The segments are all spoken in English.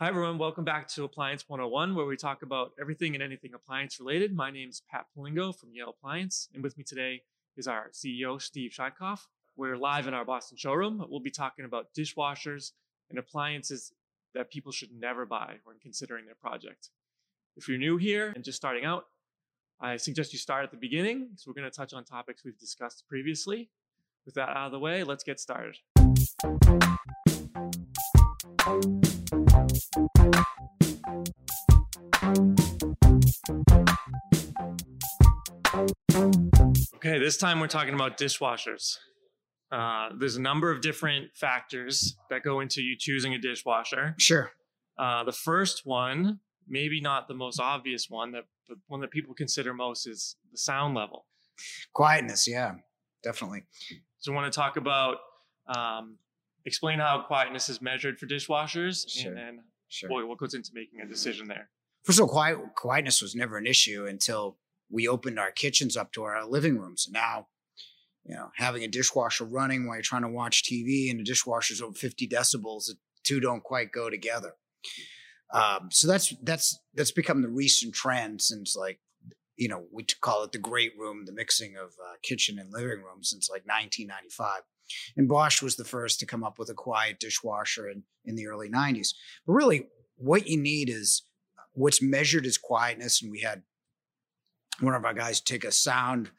Hi, everyone. Welcome back to Appliance 101, where we talk about everything and anything appliance related. My name is Pat Polingo from Yale Appliance, and with me today is our CEO, Steve Sheinkopf. We're live in our Boston showroom. We'll be talking about dishwashers and appliances that people should never buy when considering their project. If you're new here and just starting out, I suggest you start at the beginning. So, we're going to touch on topics we've discussed previously. With that out of the way, let's get started. Okay, this time we're talking about dishwashers. Uh, there's a number of different factors that go into you choosing a dishwasher. Sure. Uh, the first one, maybe not the most obvious one, that but one that people consider most is the sound level. Quietness, yeah, definitely. So, I want to talk about um, explain how quietness is measured for dishwashers, Sure. and then Sure. what, what goes into making a decision there. First of all, quiet, quietness was never an issue until we opened our kitchens up to our living rooms. And now, you know, having a dishwasher running while you're trying to watch TV and the dishwasher's over 50 decibels, the two don't quite go together. Um, so that's that's that's become the recent trend since like you know we call it the great room, the mixing of uh, kitchen and living room since like 1995. And Bosch was the first to come up with a quiet dishwasher in, in the early 90s. But really, what you need is what's measured as quietness. And we had one of our guys take a sound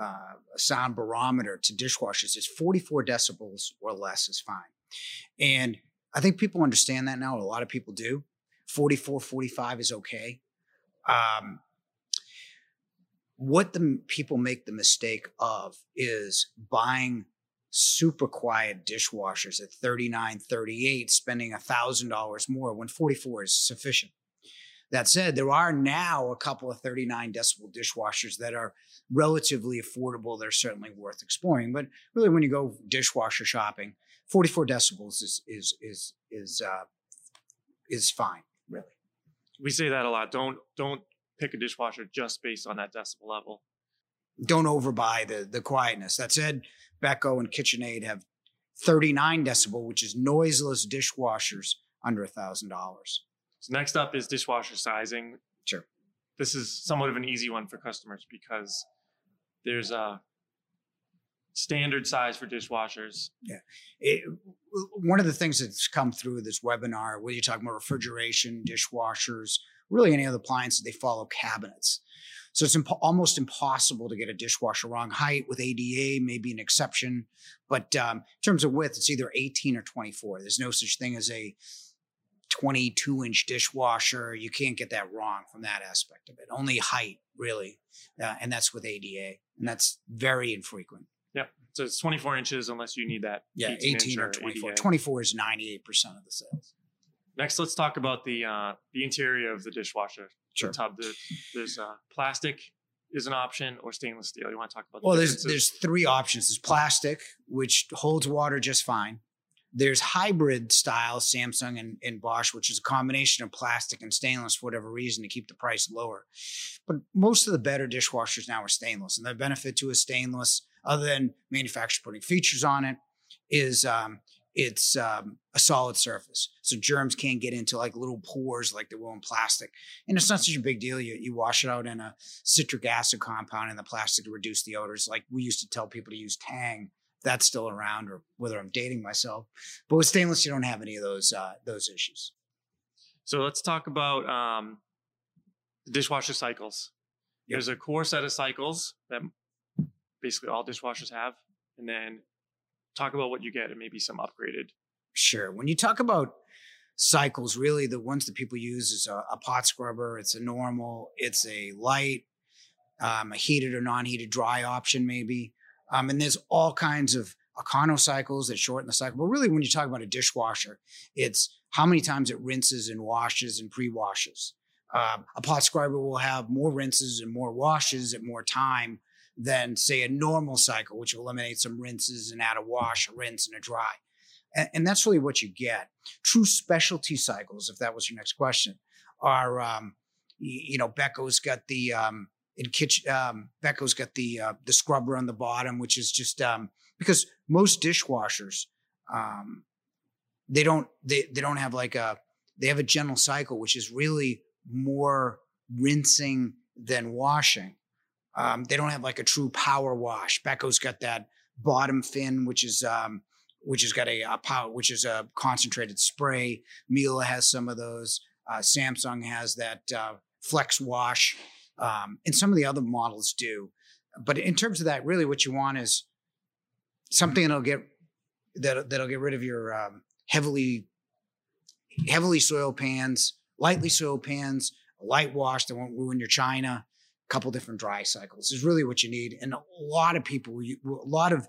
uh, a sound barometer to dishwashers. It's 44 decibels or less is fine. And I think people understand that now. A lot of people do. 44, 45 is okay. Um, what the people make the mistake of is buying super quiet dishwashers at 39 38 spending $1000 more when 44 is sufficient. That said there are now a couple of 39 decibel dishwashers that are relatively affordable. They're certainly worth exploring but really when you go dishwasher shopping 44 decibels is is is is uh, is fine really. We say that a lot. Don't don't pick a dishwasher just based on that decibel level. don't overbuy the the quietness. That said, Beko and KitchenAid have 39 decibel, which is noiseless dishwashers under a thousand dollars. So next up is dishwasher sizing. Sure. This is somewhat of an easy one for customers because there's a standard size for dishwashers. It, one of the things that's come through this webinar, whether you're talking about refrigeration, dishwashers, really any other appliances, they follow cabinets. So it's impo- almost impossible to get a dishwasher wrong. Height with ADA may be an exception, but um, in terms of width, it's either 18 or 24. There's no such thing as a 22 inch dishwasher. You can't get that wrong from that aspect of it. Only height, really, uh, and that's with ADA, and that's very infrequent. Yep. So it's 24 inches unless you need that. Yeah, 18, 18 or inch 24. ADA. 24 is 98% of the sales. Next, let's talk about the uh, the interior of the dishwasher. Sure. The tub. The, there's uh, plastic is an option or stainless steel. You want to talk about? the Well, there's there's three options. There's plastic, which holds water just fine. There's hybrid style Samsung and, and Bosch, which is a combination of plastic and stainless for whatever reason to keep the price lower. But most of the better dishwashers now are stainless, and the benefit to a stainless, other than manufacturer putting features on it, is um, it's um, a solid surface, so germs can't get into like little pores like they will in plastic. And it's not such a big deal. You you wash it out in a citric acid compound in the plastic to reduce the odors. Like we used to tell people to use Tang. That's still around, or whether I'm dating myself. But with stainless, you don't have any of those uh, those issues. So let's talk about um, dishwasher cycles. Yep. There's a core set of cycles that basically all dishwashers have, and then talk about what you get and maybe some upgraded. Sure. When you talk about cycles, really the ones that people use is a, a pot scrubber. It's a normal. It's a light, um, a heated or non-heated dry option, maybe. Um, and there's all kinds of econo cycles that shorten the cycle. But really, when you talk about a dishwasher, it's how many times it rinses and washes and pre-washes. Um, a pot scrubber will have more rinses and more washes at more time than, say, a normal cycle, which eliminates some rinses and add a wash, a rinse, and a dry. And, and that's really what you get. True specialty cycles, if that was your next question, are um, you know Beko's got the um, in kitchen. Um, Beko's got the uh, the scrubber on the bottom, which is just um, because most dishwashers um, they don't they, they don't have like a they have a gentle cycle, which is really more rinsing than washing. Um, they don't have like a true power wash. Beko's got that bottom fin, which is um, which has got a, a, power, which is a concentrated spray. Miele has some of those. Uh, Samsung has that uh, flex wash, um, and some of the other models do. But in terms of that, really, what you want is something that'll get that that'll get rid of your um, heavily heavily soiled pans, lightly soiled pans, light wash that won't ruin your china. Couple different dry cycles is really what you need, and a lot of people, a lot of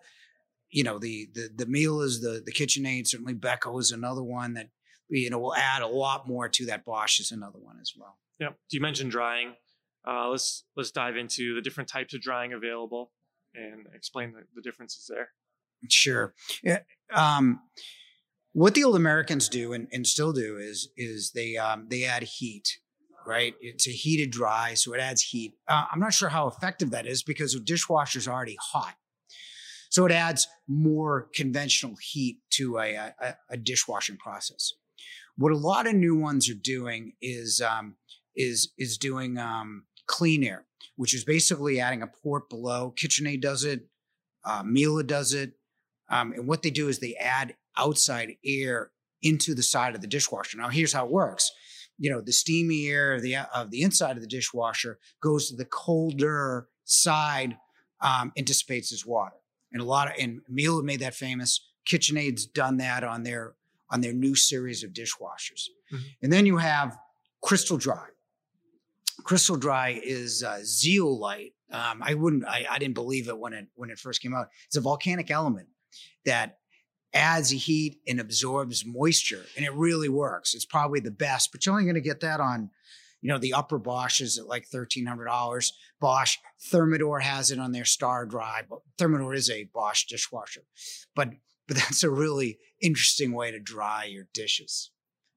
you know the the the Miele is the the KitchenAid. Certainly, Beko is another one that you know will add a lot more to that. Bosch is another one as well. Yeah, Do you mentioned drying. Uh, let's let's dive into the different types of drying available and explain the, the differences there. Sure. Yeah. Um, what the old Americans do and, and still do is is they um, they add heat, right? It's a heated dry, so it adds heat. Uh, I'm not sure how effective that is because the dishwasher's already hot, so it adds more conventional heat to a, a, a dishwashing process. What a lot of new ones are doing is um, is is doing um, clean air, which is basically adding a port below. KitchenAid does it, uh, Miele does it, um, and what they do is they add outside air into the side of the dishwasher. Now, here's how it works. You know, the steamy air of the of the inside of the dishwasher goes to the colder side um, and dissipates as water. And a lot of and Miele made that famous. KitchenAid's done that on their on their new series of dishwashers. Mm-hmm. And then you have Crystal Dry. Crystal Dry is uh, zeolite. Um, I wouldn't. I, I didn't believe it when it when it first came out. It's a volcanic element that adds heat and absorbs moisture, and it really works. It's probably the best, but you're only going to get that on, you know, the upper Bosches at like thirteen hundred dollars. Bosch Thermador has it on their Star Dry. But Thermador is a Bosch dishwasher, but but that's a really interesting way to dry your dishes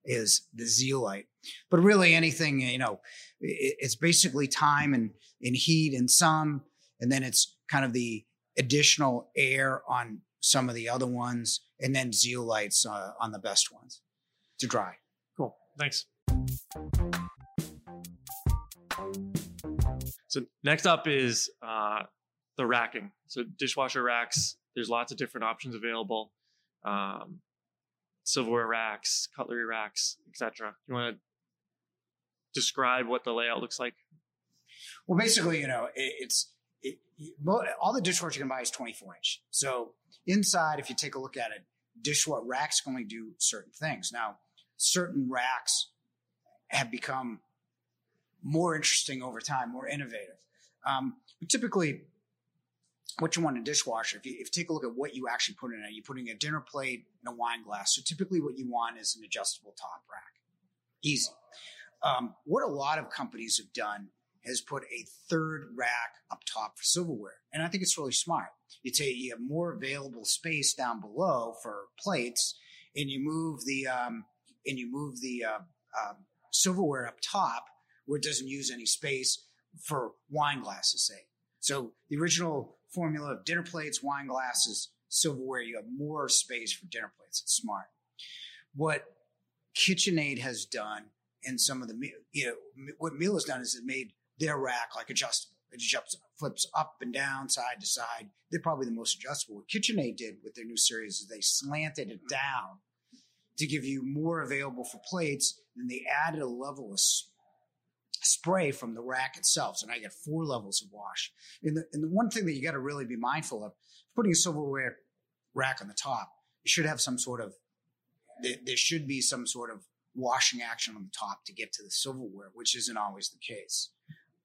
is the zeolite. But really, anything you know, it's basically time and and heat and sun, and then it's kind of the additional air on some of the other ones, and then zeolites uh, on the best ones to dry. Cool. Thanks. So next up is uh, the racking. So dishwasher racks. There's lots of different options available. Um, silverware racks, cutlery racks, etc. You want to describe what the layout looks like? Well, basically, you know, it, it's it, all the dishwasher you can buy is 24 inch. So inside, if you take a look at it, dishwasher racks can only do certain things. Now, certain racks have become more interesting over time, more innovative. Um, but typically, what you want in a dishwasher, if you, if you take a look at what you actually put in it, you're putting a dinner plate and a wine glass. So typically, what you want is an adjustable top rack. Easy. Um, what a lot of companies have done has put a third rack up top for silverware. And I think it's really smart. You take you have more available space down below for plates, and you move the um, and you move the uh, uh, silverware up top where it doesn't use any space for wine glasses, say. So the original formula of dinner plates, wine glasses, silverware, you have more space for dinner plates. It's smart. What KitchenAid has done and some of the you know what Miele has done is it made their rack like adjustable. It just flips up and down, side to side. They're probably the most adjustable. What KitchenAid did with their new series is they slanted it down to give you more available for plates. Then they added a level of spray from the rack itself. So now you get four levels of wash. And the, and the one thing that you got to really be mindful of, putting a silverware rack on the top, you should have some sort of, there, there should be some sort of washing action on the top to get to the silverware, which isn't always the case.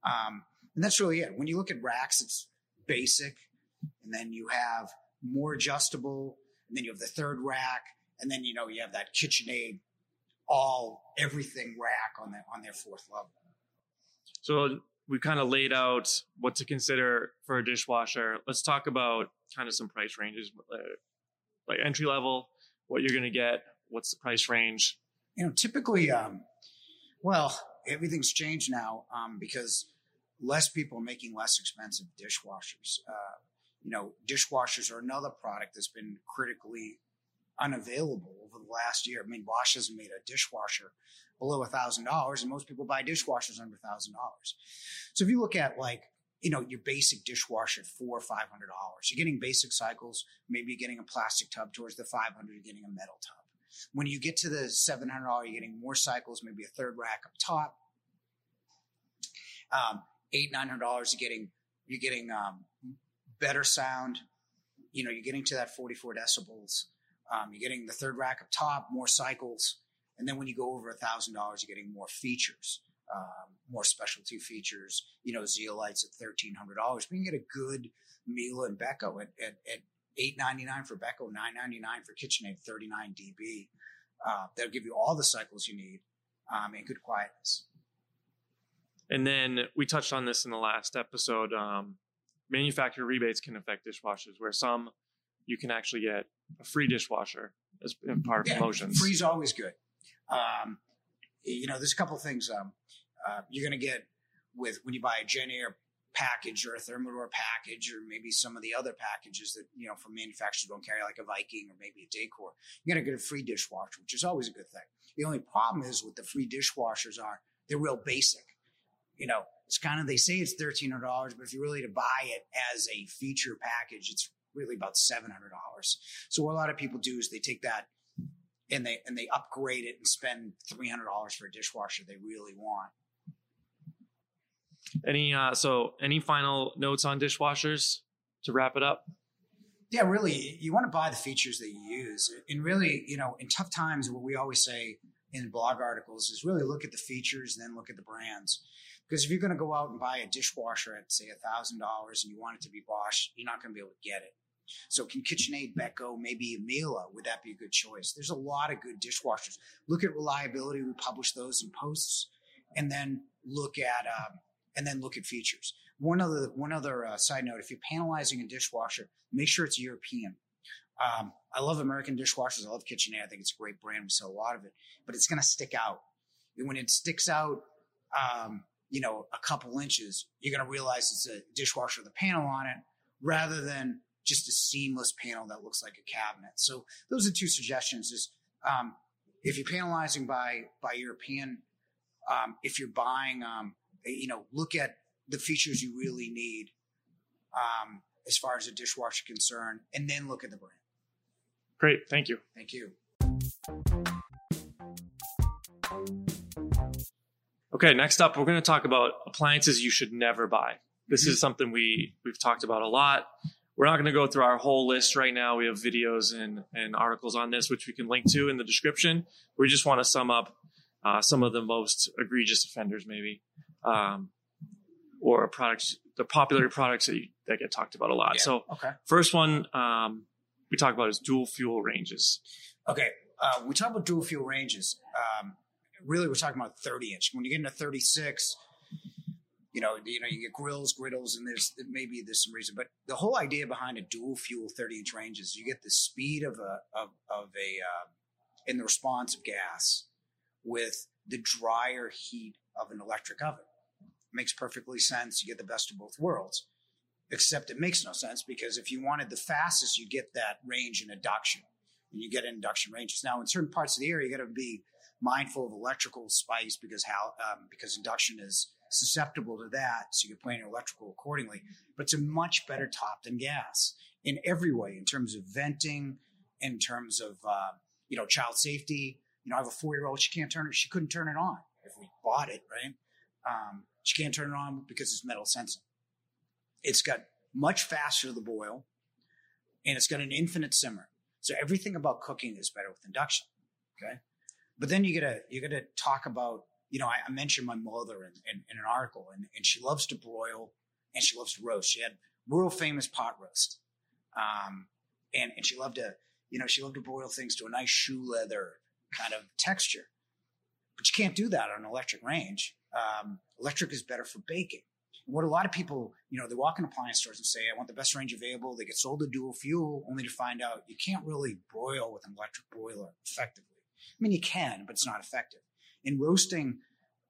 Um, and that's really it. When you look at racks, it's basic, and then you have more adjustable, and then you have the third rack, and then you know you have that KitchenAid all everything rack on that on their fourth level. So we kind of laid out what to consider for a dishwasher. Let's talk about kind of some price ranges, uh, like entry level, what you're going to get, what's the price range. You know, typically, um, well, everything's changed now um, because less people are making less expensive dishwashers. Uh, you know, dishwashers are another product that's been critically unavailable over the last year. I mean, Bosch hasn't made a dishwasher below a thousand dollars, and most people buy dishwashers under a thousand dollars. So if you look at like you know your basic dishwasher four or five hundred dollars, you're getting basic cycles. Maybe you're getting a plastic tub towards the five hundred. You're getting a metal tub. When you get to the seven hundred dollars, you're getting more cycles, maybe a third rack up top. Um, eight nine hundred dollars, you're getting you're getting um, better sound. You know, you're getting to that 44 decibels. Um, you're getting the third rack up top, more cycles, and then when you go over a thousand dollars, you're getting more features, um, more specialty features. You know, zeolites at thirteen hundred dollars. We can get a good Miele and Beko at, at, at eight ninety nine for Beko, nine ninety nine for KitchenAid, thirty nine dB. Uh, that'll give you all the cycles you need um, and good quietness. And then we touched on this in the last episode. Um, manufacturer rebates can affect dishwashers, where some you can actually get a free dishwasher as part of yeah, promotions. Free's always good. Um, you know, there's a couple things um, uh, you're going to get with when you buy a JennAir package or a Thermador package or maybe some of the other packages that you know from manufacturers don't carry like a Viking or maybe a Dacor, You're going to get a free dishwasher, which is always a good thing. The only problem is with the free dishwashers are they're real basic you know, it's kind of they say it's thirteen hundred dollars, but if you really to buy it as a feature package, it's really about seven hundred dollars. So what a lot of people do is they take that and they and they upgrade it and spend three hundred dollars for a dishwasher they really want. Any uh so any final notes on dishwashers to wrap it up? Yeah, really, you want to buy the features that you use. And really, you know, in tough times, what we always say in blog articles is really look at the features then look at the brands. Because if you're going to go out and buy a dishwasher at say thousand dollars and you want it to be Bosch, you're not going to be able to get it. So can KitchenAid, Beko, maybe Miele, would that be a good choice? There's a lot of good dishwashers. Look at reliability. We publish those in posts, and then look at um, and then look at features. One other one other uh, side note: if you're panelizing a dishwasher, make sure it's European. Um, I love American dishwashers. I love KitchenAid. I think it's a great brand. We sell a lot of it, but it's going to stick out. And when it sticks out, um, you know, a couple inches, you're going to realize it's a dishwasher with a panel on it rather than just a seamless panel that looks like a cabinet. So those are two suggestions is, um, if you're panelizing by, by European, um, if you're buying, um, you know, look at the features you really need, um, as far as a dishwasher concerned, and then look at the brand. Great. Thank you. Thank you. Okay, next up, we're going to talk about appliances you should never buy. This mm-hmm. is something we we've talked about a lot. We're not going to go through our whole list right now. We have videos and, and articles on this, which we can link to in the description. We just want to sum up uh, some of the most egregious offenders, maybe, um, or products, the popular products that, you, that get talked about a lot. Yeah. So, okay. first one um, we talk about is dual fuel ranges. Okay, uh, we talk about dual fuel ranges. Um, really we're talking about 30 inch. When you get into 36, you know, you know, you get grills, griddles, and there's maybe there's some reason, but the whole idea behind a dual fuel 30 inch range is you get the speed of a of, of a uh, in the response of gas with the drier heat of an electric oven. Makes perfectly sense. You get the best of both worlds. Except it makes no sense because if you wanted the fastest, you get that range in induction. And you get induction ranges. Now, in certain parts of the area, you got to be mindful of electrical spikes because how um, because induction is susceptible to that, so you plan your electrical accordingly. But it's a much better top than gas in every way, in terms of venting, in terms of uh, you know child safety. You know, I have a four year old; she can't turn it. She couldn't turn it on if we bought it, right? Um, she can't turn it on because it's metal sensing. It's got much faster to the boil, and it's got an infinite simmer. So everything about cooking is better with induction. Okay. But then you gotta you gotta talk about you know I, I mentioned my mother in, in, in, an article and, and she loves to broil and she loves to roast. She had world famous pot roast, um, and and she loved to you know she loved to broil things to a nice shoe leather kind of texture. But you can't do that on an electric range. Um, electric is better for baking. What a lot of people, you know, they walk in appliance stores and say, I want the best range available. They get sold a dual fuel only to find out you can't really broil with an electric boiler effectively. I mean, you can, but it's not effective. In roasting,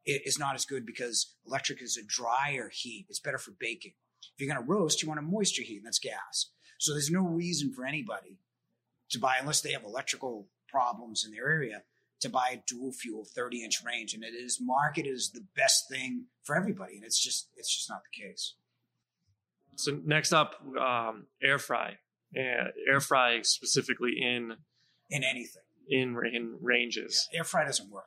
it is not as good because electric is a drier heat. It's better for baking. If you're going to roast, you want a moisture heat, and that's gas. So there's no reason for anybody to buy unless they have electrical problems in their area to buy a dual fuel 30 inch range and it is marketed as the best thing for everybody and it's just it's just not the case. So next up um, air fry uh, air fry specifically in in anything. In in ranges. Yeah, air fry doesn't work.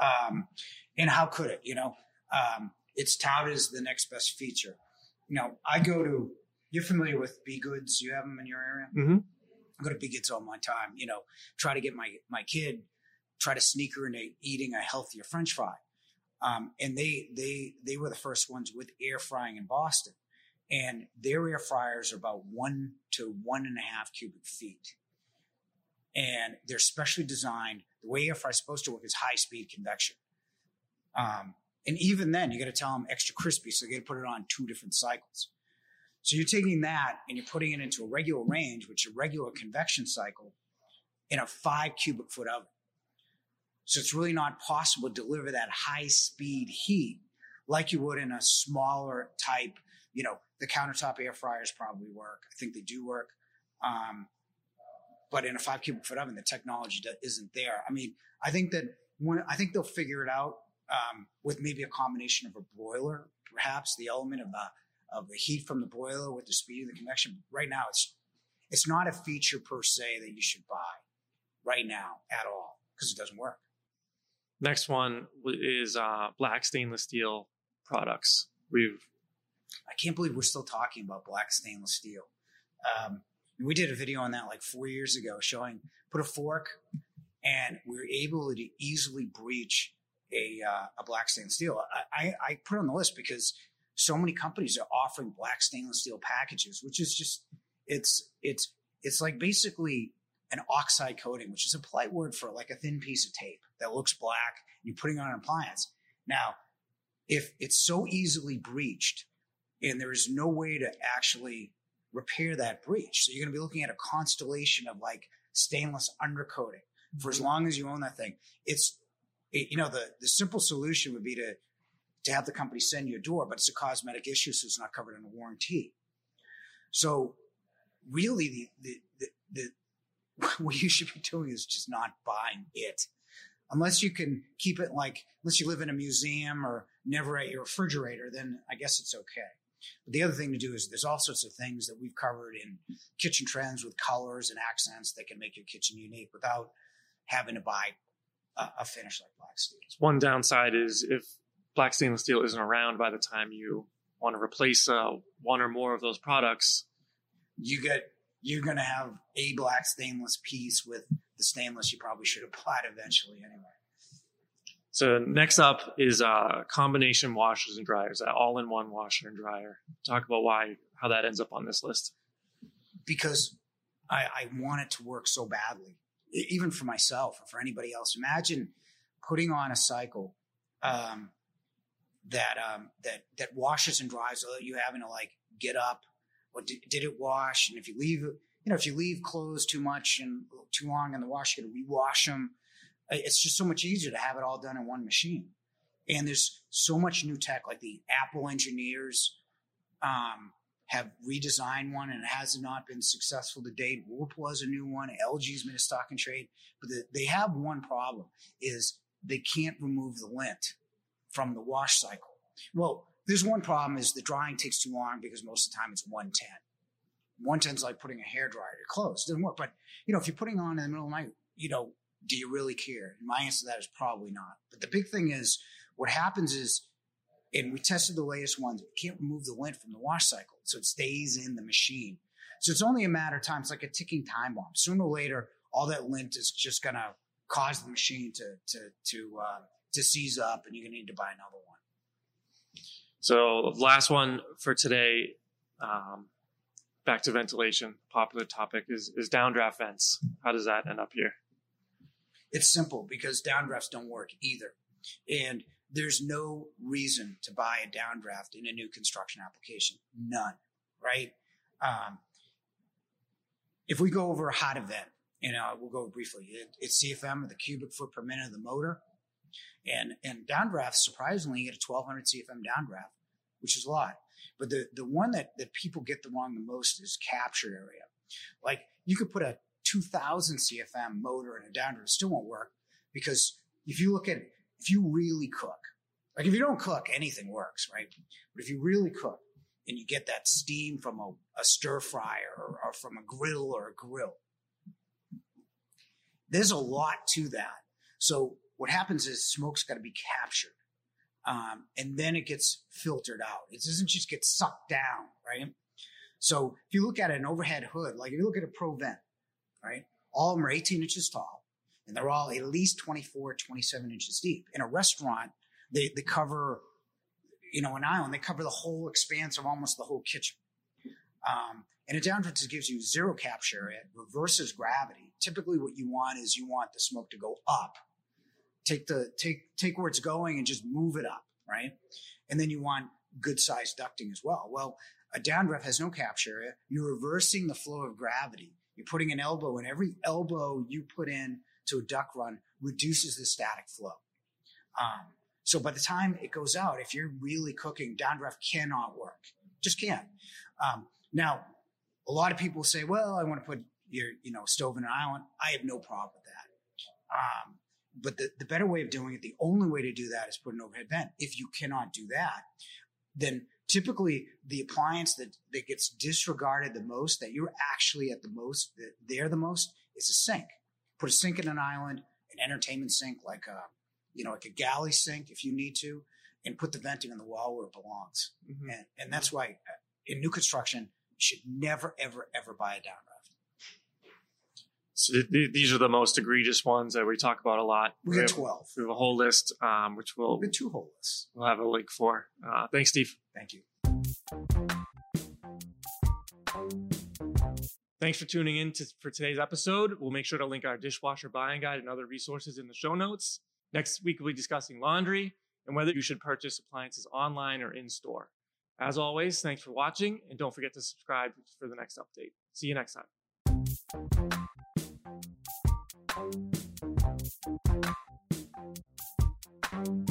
Um, and how could it you know? Um, it's touted as the next best feature. You know i go to you're familiar with B Goods you have them in your area? Mm-hmm. I go to B Goods all my time you know try to get my my kid try to sneak her into eating a healthier French fry. Um, and they they they were the first ones with air frying in Boston, and their air fryers are about one to one and a half cubic feet, and they're specially designed. The way air fry is supposed to work is high speed convection, um, and even then you got to tell them extra crispy, so you got to put it on two different cycles. So you're taking that and you're putting it into a regular range, which is a regular convection cycle, in a five cubic foot oven. So it's really not possible to deliver that high speed heat like you would in a smaller type. You know, the countertop air fryers probably work. I think they do work. Um, but in a five cubic foot oven, the technology isn't there. I mean, I think that when I think they'll figure it out um, with maybe a combination of a broiler, perhaps the element of the of the heat from the boiler with the speed of the convection. Right now, it's it's not a feature per se that you should buy right now at all because it doesn't work. Next one is uh, black stainless steel products. We've I can't believe we're still talking about black stainless steel. Um, we did a video on that like four years ago, showing put a fork, and we were able to easily breach a uh, a black stainless steel. I, I, I put on the list because so many companies are offering black stainless steel packages, which is just it's it's it's like basically an oxide coating, which is a polite word for like a thin piece of tape that looks black and you're putting on an appliance. Now, if it's so easily breached and there is no way to actually repair that breach, so you're going to be looking at a constellation of like stainless undercoating for as mm-hmm. long as you own that thing. It's, it, you know, the, the simple solution would be to, to have the company send you a door, but it's a cosmetic issue, so it's not covered in a warranty. So really the, the, the, the what you should be doing is just not buying it. Unless you can keep it like, unless you live in a museum or never at your refrigerator, then I guess it's okay. But the other thing to do is there's all sorts of things that we've covered in kitchen trends with colors and accents that can make your kitchen unique without having to buy a, a finish like black steel. One downside is if black stainless steel isn't around by the time you want to replace uh, one or more of those products, you get you're going to have a black stainless piece with the stainless you probably should apply applied eventually anyway. So next up is uh, combination washers and dryers, that all-in-one washer and dryer. Talk about why, how that ends up on this list. Because I, I want it to work so badly, even for myself or for anybody else. Imagine putting on a cycle um, that um, that that washes and dries without you having to like get up what did, did it wash? And if you leave, you know, if you leave clothes too much and too long in the wash, you got to rewash them. It's just so much easier to have it all done in one machine. And there's so much new tech, like the Apple engineers um, have redesigned one and it has not been successful to date. Whirlpool has a new one. LG's made a stock and trade, but the, they have one problem is they can't remove the lint from the wash cycle. Well, there's one problem is the drying takes too long because most of the time it's 110. 110 is like putting a hair dryer to clothes. It doesn't work. But, you know, if you're putting on in the middle of the night, you know, do you really care? And my answer to that is probably not. But the big thing is what happens is, and we tested the latest ones, we can't remove the lint from the wash cycle. So it stays in the machine. So it's only a matter of time. It's like a ticking time bomb. Sooner or later, all that lint is just going to cause the machine to, to, to, uh, to seize up and you're going to need to buy another one. So last one for today, um, back to ventilation. Popular topic is is downdraft vents. How does that end up here? It's simple because downdrafts don't work either, and there's no reason to buy a downdraft in a new construction application. None, right? Um, if we go over a hot event, and know, we'll go briefly. It, it's CFM, the cubic foot per minute of the motor. And and downdraft, surprisingly, you get a 1200 CFM downdraft, which is a lot. But the the one that that people get the wrong the most is capture area. Like you could put a 2000 CFM motor and a downdraft still won't work because if you look at if you really cook, like if you don't cook, anything works, right? But if you really cook and you get that steam from a, a stir fryer or, or from a griddle or a grill, there's a lot to that. So what happens is smoke's got to be captured. Um, and then it gets filtered out. It doesn't just get sucked down, right? So if you look at an overhead hood, like if you look at a Pro Vent, right? All of them are 18 inches tall and they're all at least 24, 27 inches deep. In a restaurant, they, they cover, you know, an island, they cover the whole expanse of almost the whole kitchen. Um, and a downdraft gives you zero capture. It reverses gravity. Typically, what you want is you want the smoke to go up. Take the take take where it's going and just move it up, right? And then you want good sized ducting as well. Well, a downdraft has no capture. Area. You're reversing the flow of gravity. You're putting an elbow in. Every elbow you put in to a duct run reduces the static flow. Um, so by the time it goes out, if you're really cooking, downdraft cannot work. Just can't. Um, now, a lot of people say, well, I want to put your, you know, stove in an island. I have no problem with that. Um, but the, the better way of doing it, the only way to do that is put an overhead vent. If you cannot do that, then typically the appliance that, that gets disregarded the most, that you're actually at the most, that they're the most, is a sink. Put a sink in an island, an entertainment sink, like a, you know, like a galley sink if you need to, and put the venting on the wall where it belongs. Mm-hmm. And, and that's why uh, in new construction, you should never, ever, ever buy a down so th- these are the most egregious ones that we talk about a lot. We, we got 12. We have a whole list, um, which we'll. We have two whole lists. We'll have a link for. Uh, thanks, Steve. Thank you. Thanks for tuning in to, for today's episode. We'll make sure to link our dishwasher buying guide and other resources in the show notes. Next week, we'll be discussing laundry and whether you should purchase appliances online or in store. As always, thanks for watching, and don't forget to subscribe for the next update. See you next time. Thank you.